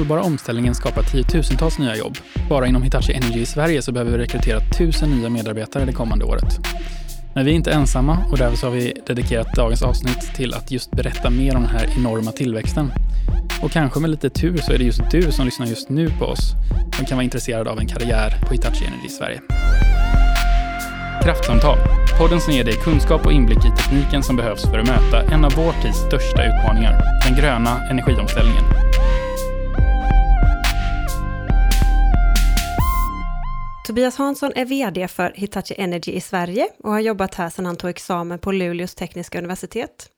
hållbara omställningen skapar tiotusentals nya jobb. Bara inom Hitachi Energy i Sverige så behöver vi rekrytera tusen nya medarbetare det kommande året. Men vi är inte ensamma och därför så har vi dedikerat dagens avsnitt till att just berätta mer om den här enorma tillväxten. Och kanske med lite tur så är det just du som lyssnar just nu på oss som kan vara intresserad av en karriär på Hitachi Energy i Sverige. Kraftsamtal, podden som ger dig kunskap och inblick i tekniken som behövs för att möta en av vår tids största utmaningar, den gröna energiomställningen. Tobias Hansson är VD för Hitachi Energy i Sverige och har jobbat här sedan han tog examen på Luleås tekniska universitet.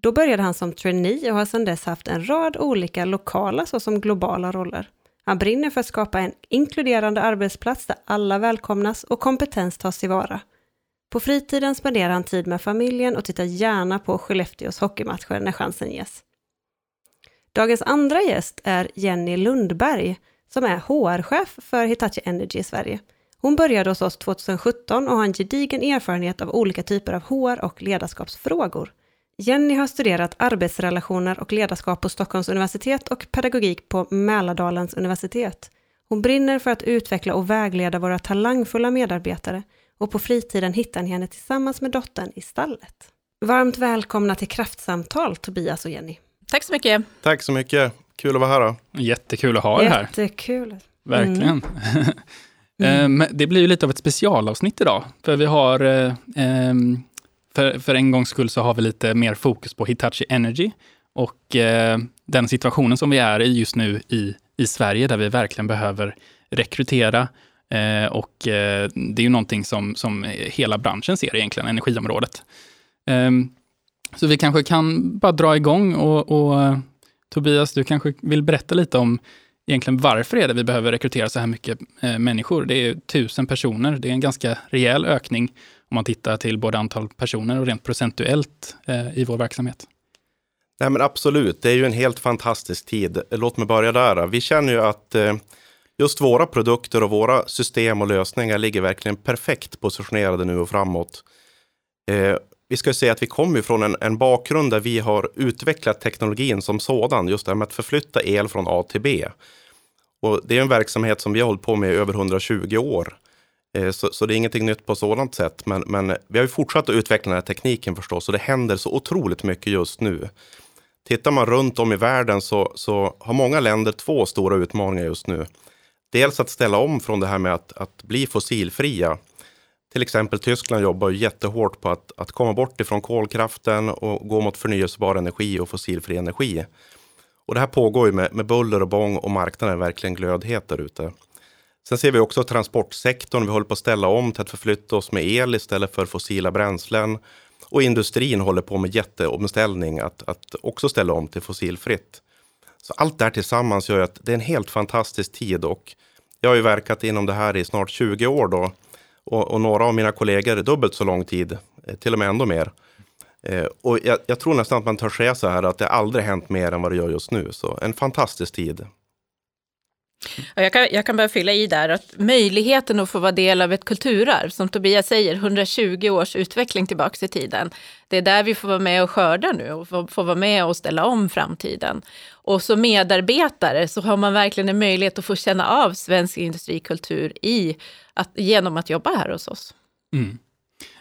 Då började han som trainee och har sedan dess haft en rad olika lokala såsom globala roller. Han brinner för att skapa en inkluderande arbetsplats där alla välkomnas och kompetens tas tillvara. På fritiden spenderar han tid med familjen och tittar gärna på Skellefteås hockeymatcher när chansen ges. Dagens andra gäst är Jenny Lundberg som är HR-chef för Hitachi Energy i Sverige. Hon började hos oss 2017 och har en gedigen erfarenhet av olika typer av HR och ledarskapsfrågor. Jenny har studerat arbetsrelationer och ledarskap på Stockholms universitet och pedagogik på Mälardalens universitet. Hon brinner för att utveckla och vägleda våra talangfulla medarbetare och på fritiden hittar ni henne tillsammans med dottern i stallet. Varmt välkomna till Kraftsamtal, Tobias och Jenny. Tack så mycket. Tack så mycket. Kul att vara här. Då. Jättekul att ha er här. Jättekul. Verkligen. Mm. Mm. Eh, det blir ju lite av ett specialavsnitt idag, för vi har eh, ehm, för, för en gångs skull så har vi lite mer fokus på Hitachi Energy och eh, den situationen som vi är i just nu i, i Sverige, där vi verkligen behöver rekrytera. Eh, och eh, det är ju någonting som, som hela branschen ser egentligen, energiområdet. Ehm, så vi kanske kan bara dra igång och, och Tobias, du kanske vill berätta lite om egentligen varför är det vi behöver rekrytera så här mycket eh, människor? Det är tusen personer, det är en ganska rejäl ökning om man tittar till både antal personer och rent procentuellt eh, i vår verksamhet. Nej, men absolut, det är ju en helt fantastisk tid. Låt mig börja där. Vi känner ju att eh, just våra produkter och våra system och lösningar ligger verkligen perfekt positionerade nu och framåt. Eh, vi ska säga att vi kommer från en, en, bakgrund där vi har utvecklat teknologin som sådan, just det här med att förflytta el från A till B. Och det är en verksamhet som vi har hållit på med i över 120 år. Eh, så, så, det är ingenting nytt på sådant sätt. Men, men vi har ju fortsatt att utveckla den här tekniken förstås och det händer så otroligt mycket just nu. Tittar man runt om i världen så, så har många länder två stora utmaningar just nu. Dels att ställa om från det här med att, att bli fossilfria. Till exempel Tyskland jobbar jättehårt på att, att komma bort ifrån kolkraften och gå mot förnyelsebar energi och fossilfri energi. Och det här pågår ju med, med buller och bång och marknaden är verkligen glödhet där ute. Sen ser vi också transportsektorn. Vi håller på att ställa om till att förflytta oss med el istället för fossila bränslen. Och industrin håller på med jätteomställning att, att också ställa om till fossilfritt. Så allt det här tillsammans gör att det är en helt fantastisk tid och jag har ju verkat inom det här i snart 20 år då och, och några av mina kollegor dubbelt så lång tid, eh, till och med ändå mer. Eh, och jag, jag, tror nästan att man törs säga så här att det aldrig hänt mer än vad det gör just nu. Så en fantastisk tid. Jag kan, jag kan bara fylla i där att möjligheten att få vara del av ett kulturarv, som Tobias säger, 120 års utveckling tillbaka i tiden. Det är där vi får vara med och skörda nu och får, får vara med och ställa om framtiden. Och som medarbetare så har man verkligen en möjlighet att få känna av svensk industrikultur i att, genom att jobba här hos oss. Mm.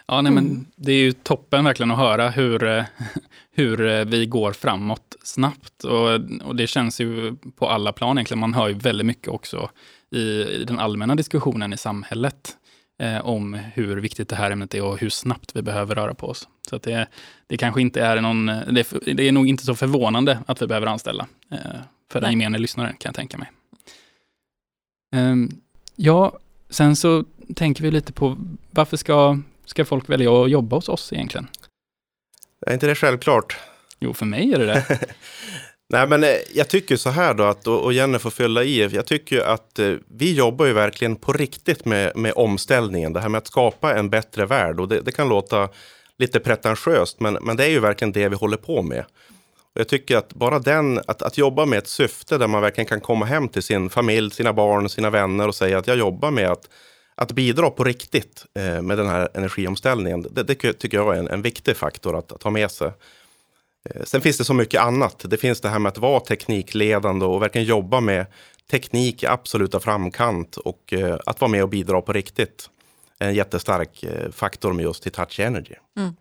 Ja, nej, men mm. det är ju toppen verkligen att höra hur, eh, hur eh, vi går framåt snabbt. Och, och det känns ju på alla plan egentligen. Man hör ju väldigt mycket också i, i den allmänna diskussionen i samhället eh, om hur viktigt det här ämnet är och hur snabbt vi behöver röra på oss. Så att det, det kanske inte är någon, det är, det är nog inte så förvånande att vi behöver anställa eh, för den gemene lyssnaren kan jag tänka mig. Um, ja, sen så tänker vi lite på varför ska ska folk välja att jobba hos oss egentligen? Är inte det självklart? Jo, för mig är det det. Nej, men eh, jag tycker så här då, att, och Jenny får fylla i. Jag tycker att eh, vi jobbar ju verkligen på riktigt med, med omställningen. Det här med att skapa en bättre värld. Och det, det kan låta lite pretentiöst, men, men det är ju verkligen det vi håller på med. Och jag tycker att bara den, att, att jobba med ett syfte där man verkligen kan komma hem till sin familj, sina barn, sina vänner och säga att jag jobbar med att att bidra på riktigt eh, med den här energiomställningen, det, det tycker jag är en, en viktig faktor att, att ha med sig. Eh, sen finns det så mycket annat. Det finns det här med att vara teknikledande och verkligen jobba med teknik i absoluta framkant och eh, att vara med och bidra på riktigt. En jättestark eh, faktor med just Hitachi Energy. Mm.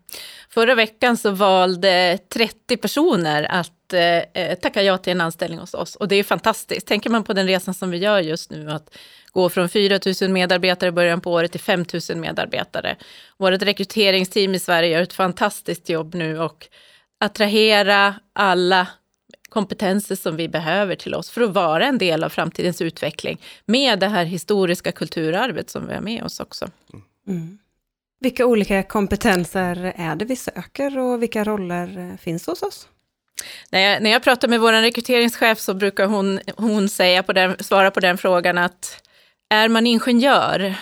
Förra veckan så valde 30 personer att Eh, eh, tacka ja till en anställning hos oss och det är fantastiskt. Tänker man på den resan som vi gör just nu, att gå från 4 000 medarbetare i början på året till 5 000 medarbetare. Vårt rekryteringsteam i Sverige gör ett fantastiskt jobb nu och attrahera alla kompetenser som vi behöver till oss för att vara en del av framtidens utveckling med det här historiska kulturarvet som vi har med oss också. Mm. Vilka olika kompetenser är det vi söker och vilka roller eh, finns hos oss? När jag, när jag pratar med vår rekryteringschef så brukar hon, hon säga på den, svara på den frågan att är man ingenjör,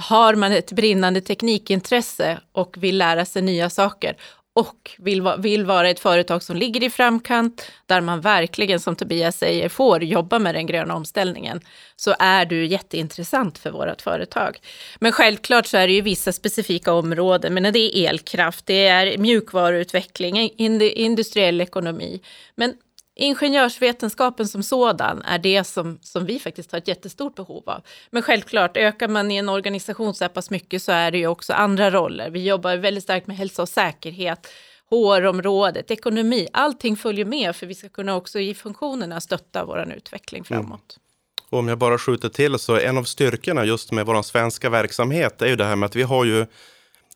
har man ett brinnande teknikintresse och vill lära sig nya saker? Och vill, vill vara ett företag som ligger i framkant, där man verkligen, som Tobias säger, får jobba med den gröna omställningen, så är du jätteintressant för vårt företag. Men självklart så är det ju vissa specifika områden, men det är elkraft, det är mjukvaruutveckling, industriell ekonomi. Men Ingenjörsvetenskapen som sådan är det som, som vi faktiskt har ett jättestort behov av. Men självklart, ökar man i en organisation så här pass mycket så är det ju också andra roller. Vi jobbar väldigt starkt med hälsa och säkerhet, HR-området, ekonomi. Allting följer med för vi ska kunna också i funktionerna stötta vår utveckling mm. framåt. Mm. Och om jag bara skjuter till så en av styrkorna just med vår svenska verksamhet är ju det här med att vi har ju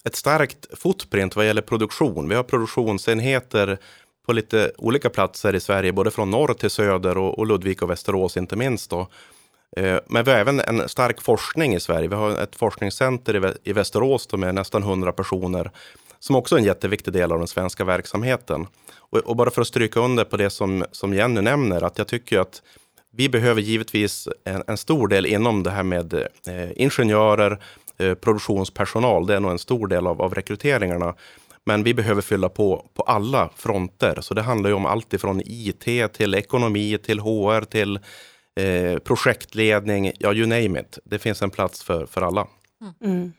ett starkt footprint vad gäller produktion. Vi har produktionsenheter på lite olika platser i Sverige, både från norr till söder och, och Ludvika och Västerås inte minst. Då. Eh, men vi har även en stark forskning i Sverige. Vi har ett forskningscenter i, Västerås med nästan 100 personer som också är en jätteviktig del av den svenska verksamheten. Och, bara för att stryka under på det som, som Jenny nämner, att jag tycker att vi behöver givetvis en, en stor del inom det här med eh, ingenjörer, eh, produktionspersonal. Det är nog en stor del av, av rekryteringarna. Men vi behöver fylla på på alla fronter. Så det handlar ju om allt ifrån IT till ekonomi, till HR, till eh, projektledning, ja you name it. Det finns en plats för, för alla. Mm. mm.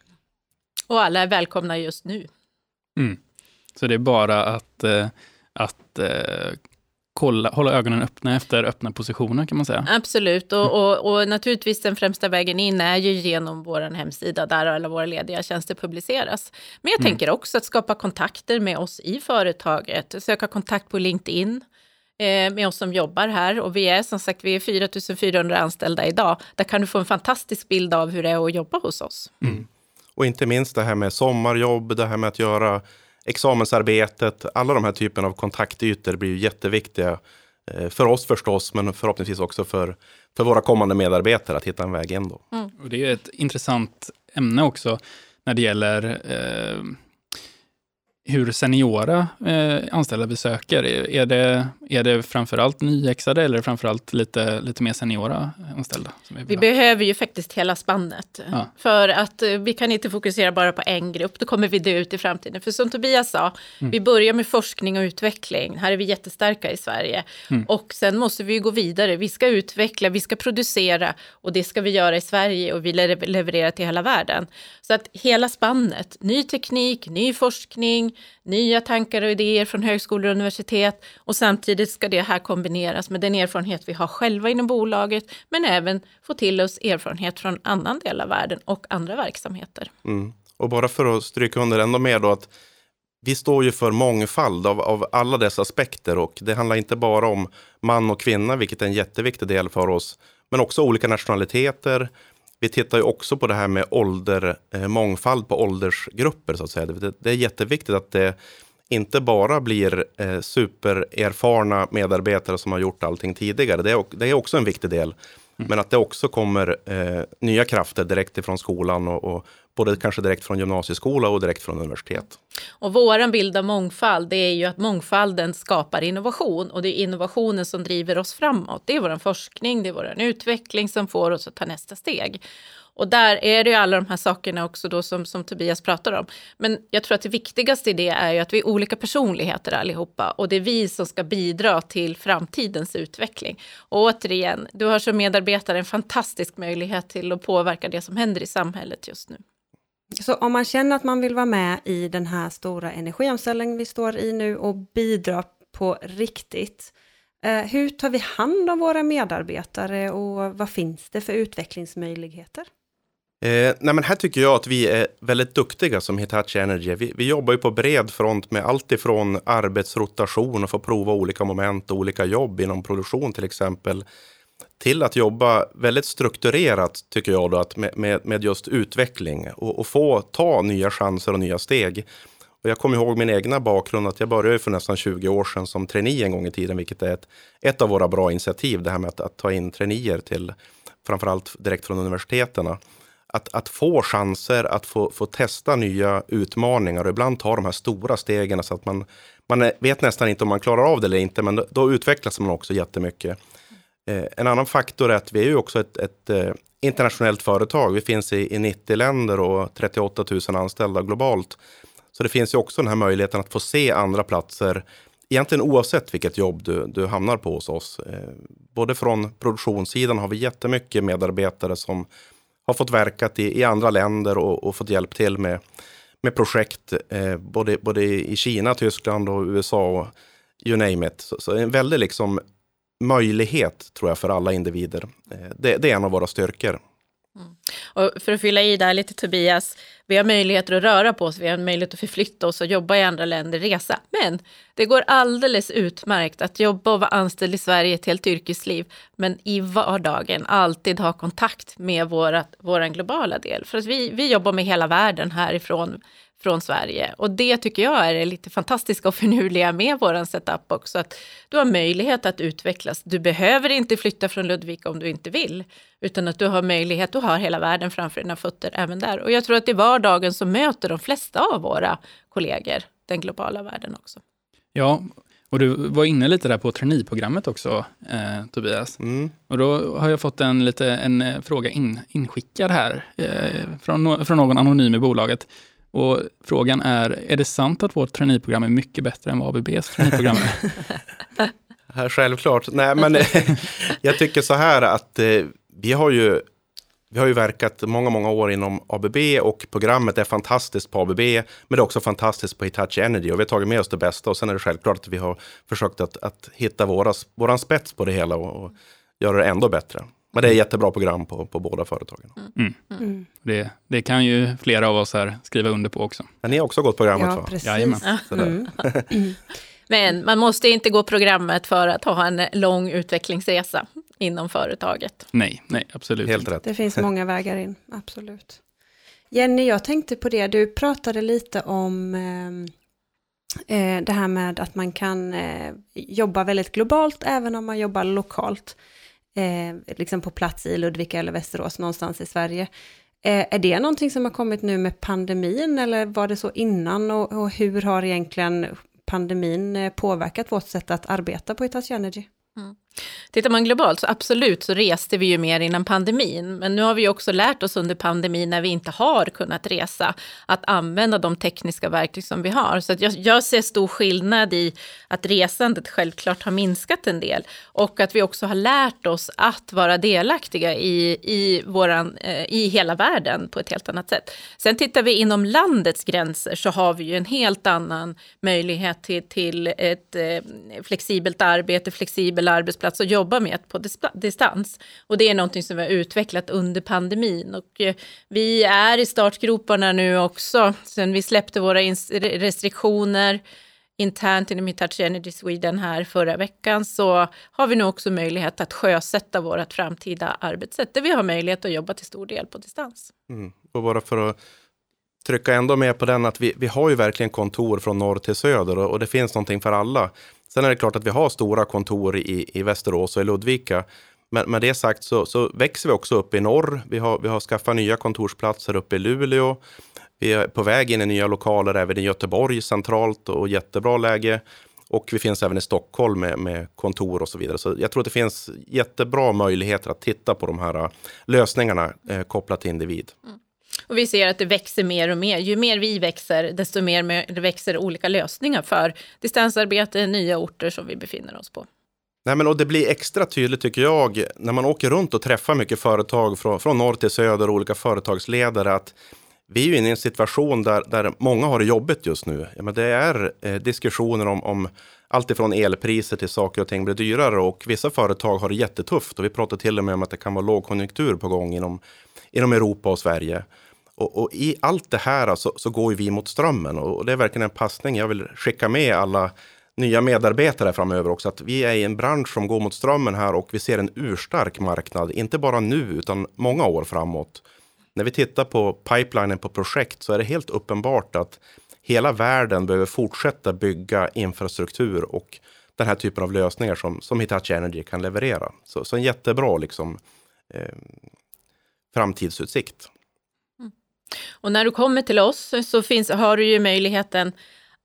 Och alla är välkomna just nu. Mm. Så det är bara att, eh, att eh, kolla, hålla ögonen öppna efter öppna positioner kan man säga. Absolut, och, och, och, naturligtvis den främsta vägen in är ju genom vår hemsida där alla våra lediga tjänster publiceras. Men jag mm. tänker också att skapa kontakter med oss i företaget, söka kontakt på LinkedIn eh, med oss som jobbar här och vi är som sagt vi är 4400 anställda idag. Där kan du få en fantastisk bild av hur det är att jobba hos oss. Mm. Och inte minst det här med sommarjobb, det här med att göra examensarbetet, alla de här typerna av kontaktytor blir ju jätteviktiga eh, för oss förstås, men förhoppningsvis också för, för våra kommande medarbetare att hitta en väg in. Då. Mm. Och det är ett intressant ämne också när det gäller eh, hur seniora eh, anställda vi söker. Är det, är det framförallt nyexade eller framförallt lite, lite mer seniora anställda? vi, vi behöver ju faktiskt hela spannet. Ja. För att eh, vi kan inte fokusera bara på en grupp, då kommer vi dö ut i framtiden. För som Tobias sa, mm. vi börjar med forskning och utveckling. Här är vi jättestarka i Sverige. Mm. Och sen måste vi gå vidare. Vi ska utveckla, vi ska producera och det ska vi göra i Sverige och vi levererar till hela världen. Så att hela spannet, ny teknik, ny forskning, nya tankar och idéer från högskolor och universitet och samtidigt ska det här kombineras med den erfarenhet vi har själva inom bolaget men även få till oss erfarenhet från annan del av världen och andra verksamheter. Mm. Och bara för att stryka under ändå mer då att vi står ju för mångfald av, av alla dessa aspekter och det handlar inte bara om man och kvinna, vilket är en jätteviktig del för oss, men också olika nationaliteter, vi tittar ju också på det här med ålder, eh, mångfald på åldersgrupper. Så att säga. Det, det är jätteviktigt att det inte bara blir eh, supererfarna medarbetare som har gjort allting tidigare. Det är, det är också en viktig del. Mm. Men att det också kommer eh, nya krafter direkt ifrån skolan och, och, både kanske direkt från gymnasieskola och direkt från universitet. Och våran bild av mångfald det är ju att mångfalden skapar innovation och det är innovationen som driver oss framåt. Det är vår forskning, det är vår utveckling som får oss att ta nästa steg. Och där är det ju alla de här sakerna också då som, som Tobias pratar om. Men jag tror att det viktigaste i det är ju att vi är olika personligheter allihopa och det är vi som ska bidra till framtidens utveckling. Och återigen, du har som medarbetare en fantastisk möjlighet till att påverka det som händer i samhället just nu. Så om man känner att man vill vara med i den här stora energiomställningen vi står i nu och bidra på riktigt. Eh, hur tar vi hand om våra medarbetare och vad finns det för utvecklingsmöjligheter? Eh, nej men här tycker jag att vi är väldigt duktiga som Hitachi Energy. Vi, vi jobbar ju på bred front med allt ifrån arbetsrotation och få prova olika moment och olika jobb inom produktion till exempel till att jobba väldigt strukturerat, tycker jag, då, att med, med, med just utveckling och, och, få ta nya chanser och nya steg. Och jag kommer ihåg min egna bakgrund, att jag började för nästan 20 år sedan som trainee en gång i tiden, vilket är ett, ett av våra bra initiativ, det här med att, att ta in traineer till framförallt direkt från universiteten. Att, att få chanser, att få, få testa nya utmaningar och ibland ta de här stora stegen så att man, man vet nästan inte om man klarar av det eller inte, men då, då utvecklas man också jättemycket. Eh, en annan faktor är att vi är ju också ett, ett eh, internationellt företag. Vi finns i, i 90 länder och 38 000 anställda globalt. Så det finns ju också den här möjligheten att få se andra platser, egentligen oavsett vilket jobb du, du hamnar på hos oss. Eh, både från produktionssidan har vi jättemycket medarbetare som har fått verkat i, i andra länder och, och, fått hjälp till med, med projekt, eh, både, både i Kina, Tyskland och USA och you name it. Så, så en väldig liksom möjlighet tror jag för alla individer. Eh, det, det är en av våra styrkor. Mm. Och för att fylla i där lite Tobias, vi har möjligheter att röra på oss, vi har möjlighet att förflytta oss och jobba i andra länder, resa. Men det går alldeles utmärkt att jobba och vara anställd i Sverige ett helt yrkesliv, men i vardagen alltid ha kontakt med vår globala del. För att vi, vi jobbar med hela världen härifrån från Sverige. Och det tycker jag är det lite fantastiska och finurliga med våran setup också. Att du har möjlighet att utvecklas. Du behöver inte flytta från Ludvika om du inte vill. Utan att du har möjlighet, du har hela världen framför dina fötter även där. Och jag tror att i vardagen så möter de flesta av våra kollegor den globala världen också. Ja, och du var inne lite där på traineeprogrammet också, eh, Tobias. Mm. Och då har jag fått en, lite, en eh, fråga in, inskickad här eh, från, från någon anonym i bolaget. Och frågan är, är det sant att vårt traineeprogram är mycket bättre än vad ABBs traineeprogram är? Självklart. Nej, men jag tycker så här att eh, vi har ju vi har ju verkat många, många år inom ABB och programmet är fantastiskt på ABB, men det är också fantastiskt på Hitachi Energy och vi har tagit med oss det bästa och sen är det självklart att vi har försökt att, att hitta våra, våran spets på det hela och, och göra det ändå bättre. Men det är jättebra program på, på båda företagen. Mm. Mm. mm. Det, det, kan ju flera av oss här skriva under på också. Men ni har också gått programmet ja, va? Precis. Jajamän. Mm. Men man måste inte gå programmet för att ha en lång utvecklingsresa inom företaget. Nej, nej, absolut Helt rätt. Det finns många vägar in, absolut. Jenny, jag tänkte på det, du pratade lite om eh, eh det här med att man kan eh, jobba väldigt globalt även om man jobbar lokalt eh, liksom på plats i Ludvika eller Västerås någonstans i Sverige. Eh, är det någonting som har kommit nu med pandemin eller var det så innan och, och hur har egentligen pandemin eh, påverkat vårt sätt att arbeta på Hitachi Energy? Mm. Tittar man globalt så absolut så reste vi ju mer innan pandemin. Men nu har vi också lärt oss under pandemin när vi inte har kunnat resa att använda de tekniska verktyg som vi har. Så jag, jag, ser stor skillnad i att resandet självklart har minskat en del och att vi också har lärt oss att vara delaktiga i, i, våran, eh, i hela världen på ett helt annat sätt. Sen tittar vi inom landets gränser så har vi ju en helt annan möjlighet till, till ett eh, flexibelt arbete, flexibel arbetsplats arbetsplats och jobba med på distans. Och det är någonting som vi har utvecklat under pandemin. Och eh, vi är i startgroparna nu också. Sen vi släppte våra restriktioner internt inom Hitachi Energy Sweden här förra veckan så har vi nu också möjlighet att sjösätta vårt framtida arbetssätt där vi har möjlighet att jobba till stor del på distans. Mm. Och bara för att trycka ändå mer på den att vi, vi har ju verkligen kontor från norr till söder och, och det finns någonting för alla. Sen är det klart att vi har stora kontor i, i Västerås och i Ludvika. Men med det sagt så, så växer vi också upp i norr. Vi har, vi har skaffat nya kontorsplatser uppe i Luleå. Vi är på väg in i nya lokaler även i Göteborg centralt och jättebra läge. Och vi finns även i Stockholm med, med, kontor och så vidare. Så jag tror att det finns jättebra möjligheter att titta på de här äh, lösningarna eh, kopplat till individ. Mm. Och vi ser att det växer mer och mer. Ju mer vi växer, desto mer växer olika lösningar för distansarbete, nya orter som vi befinner oss på. Nej, men och det blir extra tydligt tycker jag när man åker runt och träffar mycket företag från, från norr till söder och olika företagsledare att vi är ju inne i en situation där, där många har det jobbigt just nu. Ja, men det är eh, diskussioner om, om alltifrån elpriser till saker och ting blir dyrare och vissa företag har det jättetufft och vi pratar till och med om att det kan vara lågkonjunktur på gång inom, inom Europa och Sverige. Och, och i allt det här så, så går vi mot strömmen och det är verkligen en passning jag vill skicka med alla nya medarbetare framöver också. Att vi är i en bransch som går mot strömmen här och vi ser en urstark marknad, inte bara nu utan många år framåt. När vi tittar på pipelinen på projekt så är det helt uppenbart att hela världen behöver fortsätta bygga infrastruktur och den här typen av lösningar som, som Hitachi Energy kan leverera. Så, så en jättebra liksom, eh, framtidsutsikt. Och när du kommer till oss så finns, har du ju möjligheten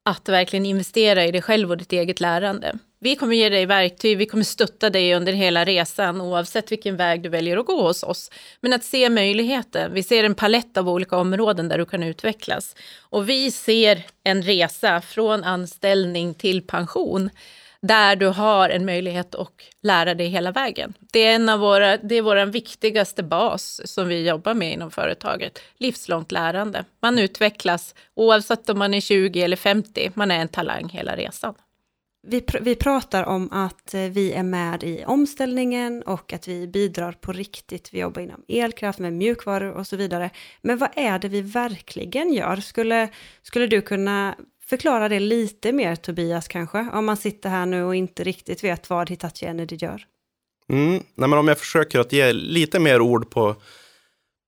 att verkligen investera i dig själv och ditt eget lärande. Vi kommer ge dig verktyg, vi kommer stötta dig under hela resan oavsett vilken väg du väljer att gå hos oss. Men att se möjligheten, vi ser en palett av olika områden där du kan utvecklas. Och vi ser en resa från anställning till pension där du har en möjlighet att lära dig hela vägen. Det är, en av våra, det är vår viktigaste bas som vi jobbar med inom företaget. Livslångt lärande. Man utvecklas oavsett om man är 20 eller 50. Man är en talang hela resan. Vi, pr vi pratar om att eh, vi är med i omställningen och att vi bidrar på riktigt. Vi jobbar inom elkraft med mjukvaror och så vidare. Men vad är det vi verkligen gör? Skulle, skulle du kunna förklara det lite mer Tobias kanske? Om man sitter här nu och inte riktigt vet vad Hitachi Energy gör. Mm. Nej, men om jag försöker att ge lite mer ord på,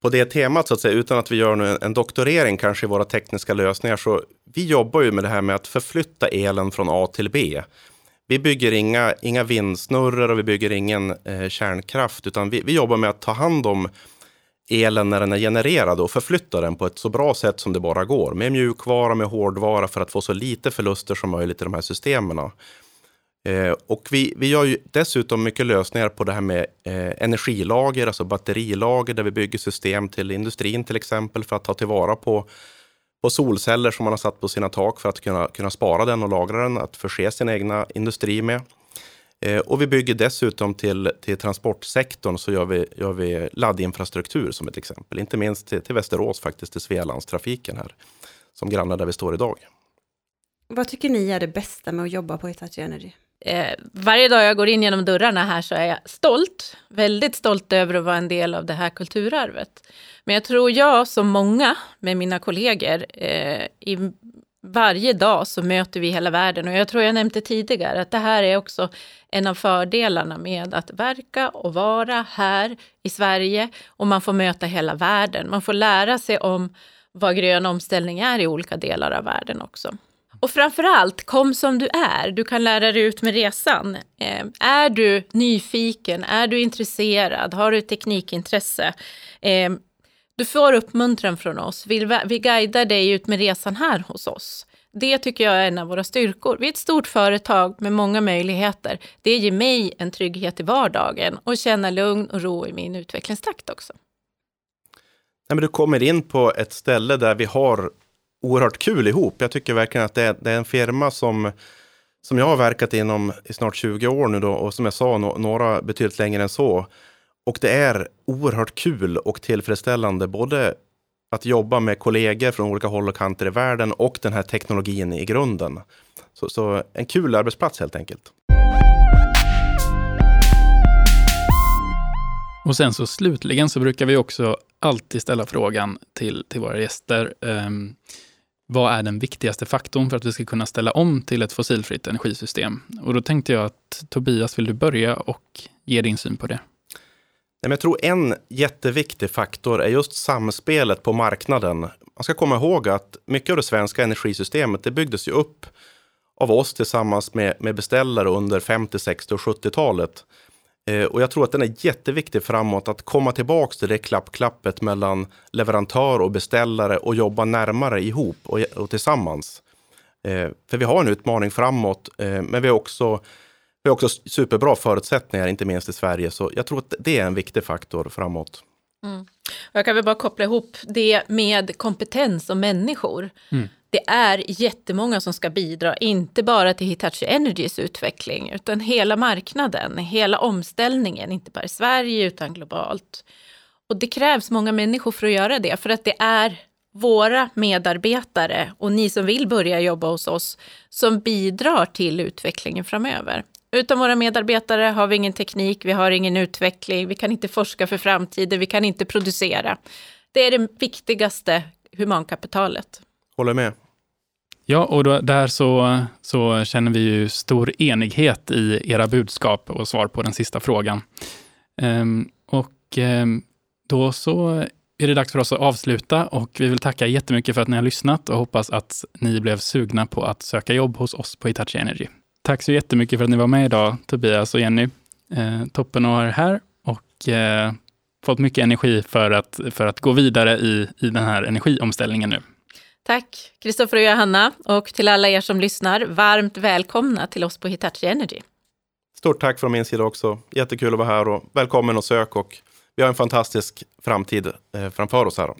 på det temat så att säga, utan att vi gör en, en doktorering kanske i våra tekniska lösningar. Så vi jobbar ju med det här med att förflytta elen från A till B. Vi bygger inga, inga vindsnurror och vi bygger ingen eh, kärnkraft, utan vi, vi jobbar med att ta hand om elen när den är genererad och förflytta den på ett så bra sätt som det bara går. Med mjukvara, med hårdvara för att få så lite förluster som möjligt i de här systemen. Eh, och vi, vi gör ju dessutom mycket lösningar på det här med eh, energilager, alltså batterilager, där vi bygger system till industrin till exempel för att ta tillvara på, på solceller som man har satt på sina tak för att kunna, kunna spara den och lagra den, att förse sin egna industri med. Eh, och vi bygger dessutom till, till transportsektorn så gör vi, gör vi laddinfrastruktur som ett exempel. Inte minst till, till Västerås faktiskt, till Svealandstrafiken här, som grannar där vi står idag. Vad tycker ni är det bästa med att jobba på Hitachi Energy? Eh, varje dag jag går in genom dörrarna här så är jag stolt, väldigt stolt över att vara en del av det här kulturarvet. Men jag tror jag, som många med mina kollegor, eh, i varje dag så möter vi hela världen och jag tror jag nämnde tidigare att det här är också en av fördelarna med att verka och vara här i Sverige och man får möta hela världen. Man får lära sig om vad grön omställning är i olika delar av världen också. Och framförallt, kom som du är. Du kan lära dig ut med resan. Eh, är du nyfiken? Är du intresserad? Har du teknikintresse? Eh, du får uppmuntran från oss. Vi, vi guidar dig ut med resan här hos oss. Det tycker jag är en av våra styrkor. Vi är ett stort företag med många möjligheter. Det ger mig en trygghet i vardagen och känna lugn och ro i min utvecklingstakt också. Nej, men du kommer in på ett ställe där vi har oerhört kul ihop. Jag tycker verkligen att det är, det är en firma som, som jag har verkat inom i snart 20 år nu då, och som jag sa, no, några betydligt längre än så. Och det är oerhört kul och tillfredsställande, både att jobba med kollegor från olika håll och kanter i världen och den här teknologin i grunden. Så, så en kul arbetsplats helt enkelt. Och sen så slutligen så brukar vi också alltid ställa frågan till, till våra gäster. Um, vad är den viktigaste faktorn för att vi ska kunna ställa om till ett fossilfritt energisystem? Och då tänkte jag att Tobias, vill du börja och ge din syn på det? Jag tror en jätteviktig faktor är just samspelet på marknaden. Man ska komma ihåg att mycket av det svenska energisystemet det byggdes ju upp av oss tillsammans med, med beställare under 50, 60 och 70-talet. Eh, och jag tror att den är jätteviktig framåt att komma tillbaka till det klappklappet mellan leverantör och beställare och jobba närmare ihop och, och tillsammans. Eh, för vi har en utmaning framåt, eh, men vi har också har också superbra förutsättningar, inte minst i Sverige. Så jag tror att det är en viktig faktor framåt. Mm. Jag kan väl bara koppla ihop det med kompetens och människor. Mm. Det är jättemånga som ska bidra, inte bara till Hitachi Energys utveckling, utan hela marknaden, hela omställningen, inte bara i Sverige utan globalt. Och det krävs många människor för att göra det, för att det är våra medarbetare och ni som vill börja jobba hos oss som bidrar till utvecklingen framöver. Utan våra medarbetare har vi ingen teknik, vi har ingen utveckling, vi kan inte forska för framtiden, vi kan inte producera. Det är det viktigaste humankapitalet. Håller med. Ja, och då, där så, så känner vi ju stor enighet i era budskap och svar på den sista frågan. Um, och um, då så är det dags för oss att avsluta och vi vill tacka jättemycket för att ni har lyssnat och hoppas att ni blev sugna på att söka jobb hos oss på Hitachi Energy. Tack så jättemycket för att ni var med idag, Tobias och Jenny. Eh, toppen att ha er här och eh, fått mycket energi för att, för att gå vidare i, i den här energiomställningen nu. Tack Kristoffer och Johanna och till alla er som lyssnar, varmt välkomna till oss på Hitachi Energy. Stort tack från min sida också. Jättekul att vara här och välkommen och sök och vi har en fantastisk framtid eh, framför oss här.